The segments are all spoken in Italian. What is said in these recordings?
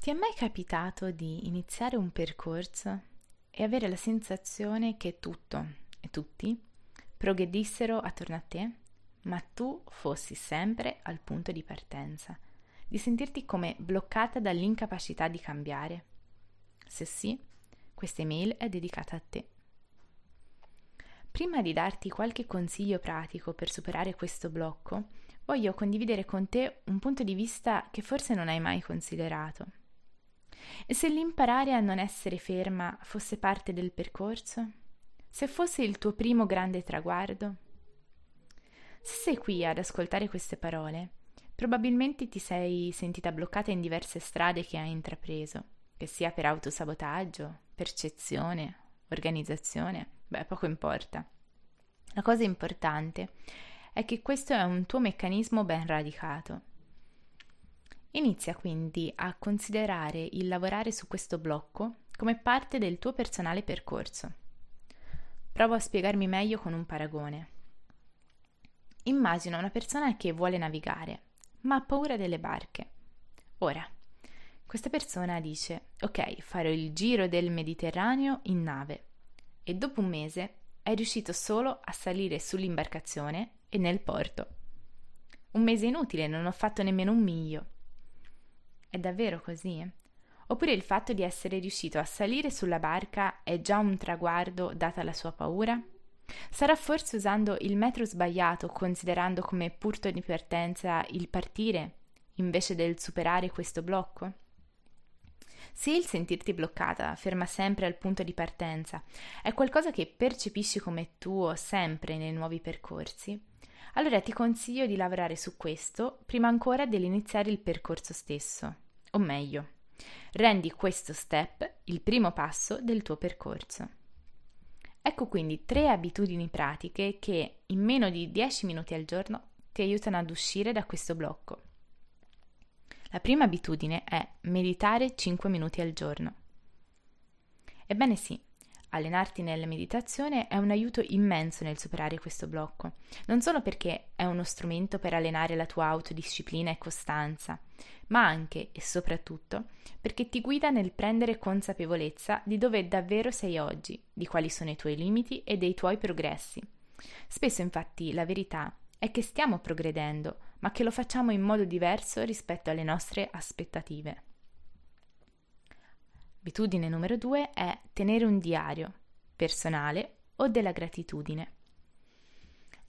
Ti è mai capitato di iniziare un percorso e avere la sensazione che tutto e tutti progredissero attorno a te, ma tu fossi sempre al punto di partenza, di sentirti come bloccata dall'incapacità di cambiare? Se sì, questa email è dedicata a te. Prima di darti qualche consiglio pratico per superare questo blocco, voglio condividere con te un punto di vista che forse non hai mai considerato. E se l'imparare a non essere ferma fosse parte del percorso? Se fosse il tuo primo grande traguardo? Se sei qui ad ascoltare queste parole, probabilmente ti sei sentita bloccata in diverse strade che hai intrapreso, che sia per autosabotaggio, percezione, organizzazione, beh, poco importa. La cosa importante è che questo è un tuo meccanismo ben radicato Inizia quindi a considerare il lavorare su questo blocco come parte del tuo personale percorso. Provo a spiegarmi meglio con un paragone. Immagina una persona che vuole navigare, ma ha paura delle barche. Ora, questa persona dice, ok, farò il giro del Mediterraneo in nave e dopo un mese è riuscito solo a salire sull'imbarcazione e nel porto. Un mese inutile, non ho fatto nemmeno un miglio. È davvero così? Oppure il fatto di essere riuscito a salire sulla barca è già un traguardo data la sua paura? Sarà forse usando il metro sbagliato, considerando come punto di partenza il partire, invece del superare questo blocco? Se il sentirti bloccata, ferma sempre al punto di partenza, è qualcosa che percepisci come tuo sempre nei nuovi percorsi, allora ti consiglio di lavorare su questo prima ancora dell'iniziare il percorso stesso. O meglio, rendi questo step il primo passo del tuo percorso. Ecco quindi tre abitudini pratiche che in meno di 10 minuti al giorno ti aiutano ad uscire da questo blocco. La prima abitudine è meditare 5 minuti al giorno. Ebbene sì, Allenarti nella meditazione è un aiuto immenso nel superare questo blocco, non solo perché è uno strumento per allenare la tua autodisciplina e costanza, ma anche e soprattutto perché ti guida nel prendere consapevolezza di dove davvero sei oggi, di quali sono i tuoi limiti e dei tuoi progressi. Spesso infatti la verità è che stiamo progredendo, ma che lo facciamo in modo diverso rispetto alle nostre aspettative. Abitudine numero due è tenere un diario, personale o della gratitudine.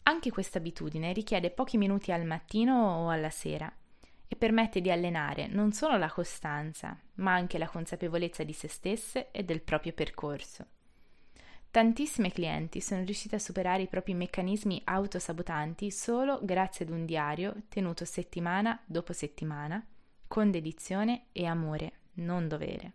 Anche questa abitudine richiede pochi minuti al mattino o alla sera e permette di allenare non solo la costanza, ma anche la consapevolezza di se stesse e del proprio percorso. Tantissime clienti sono riuscite a superare i propri meccanismi autosabotanti solo grazie ad un diario tenuto settimana dopo settimana, con dedizione e amore, non dovere.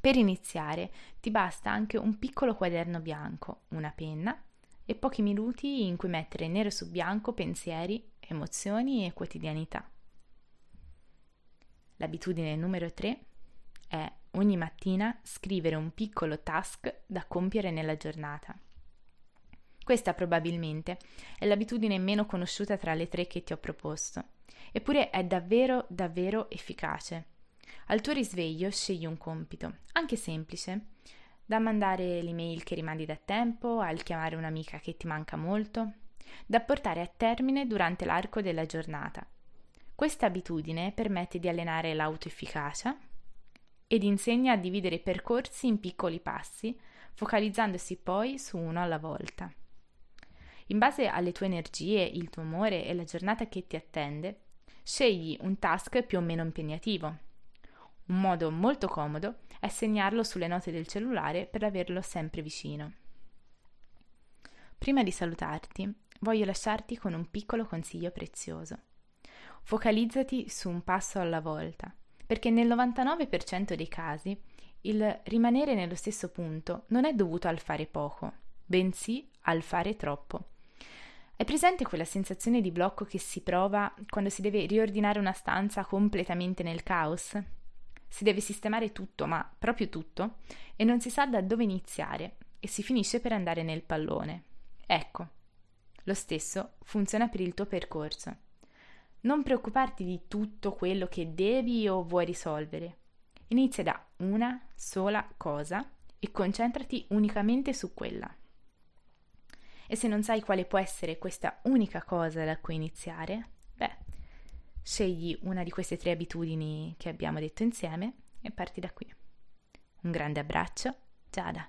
Per iniziare ti basta anche un piccolo quaderno bianco, una penna e pochi minuti in cui mettere nero su bianco pensieri, emozioni e quotidianità. L'abitudine numero 3 è ogni mattina scrivere un piccolo task da compiere nella giornata. Questa probabilmente è l'abitudine meno conosciuta tra le tre che ti ho proposto, eppure è davvero davvero efficace al tuo risveglio scegli un compito, anche semplice, da mandare l'email che rimandi da tempo, al chiamare un'amica che ti manca molto, da portare a termine durante l'arco della giornata. Questa abitudine permette di allenare l'autoefficacia ed insegna a dividere i percorsi in piccoli passi, focalizzandosi poi su uno alla volta. In base alle tue energie, il tuo umore e la giornata che ti attende, scegli un task più o meno impegnativo un modo molto comodo è segnarlo sulle note del cellulare per averlo sempre vicino. Prima di salutarti, voglio lasciarti con un piccolo consiglio prezioso. Focalizzati su un passo alla volta, perché nel 99% dei casi il rimanere nello stesso punto non è dovuto al fare poco, bensì al fare troppo. È presente quella sensazione di blocco che si prova quando si deve riordinare una stanza completamente nel caos? Si deve sistemare tutto, ma proprio tutto, e non si sa da dove iniziare e si finisce per andare nel pallone. Ecco, lo stesso funziona per il tuo percorso. Non preoccuparti di tutto quello che devi o vuoi risolvere. Inizia da una sola cosa e concentrati unicamente su quella. E se non sai quale può essere questa unica cosa da cui iniziare, scegli una di queste tre abitudini che abbiamo detto insieme e parti da qui. Un grande abbraccio, Giada.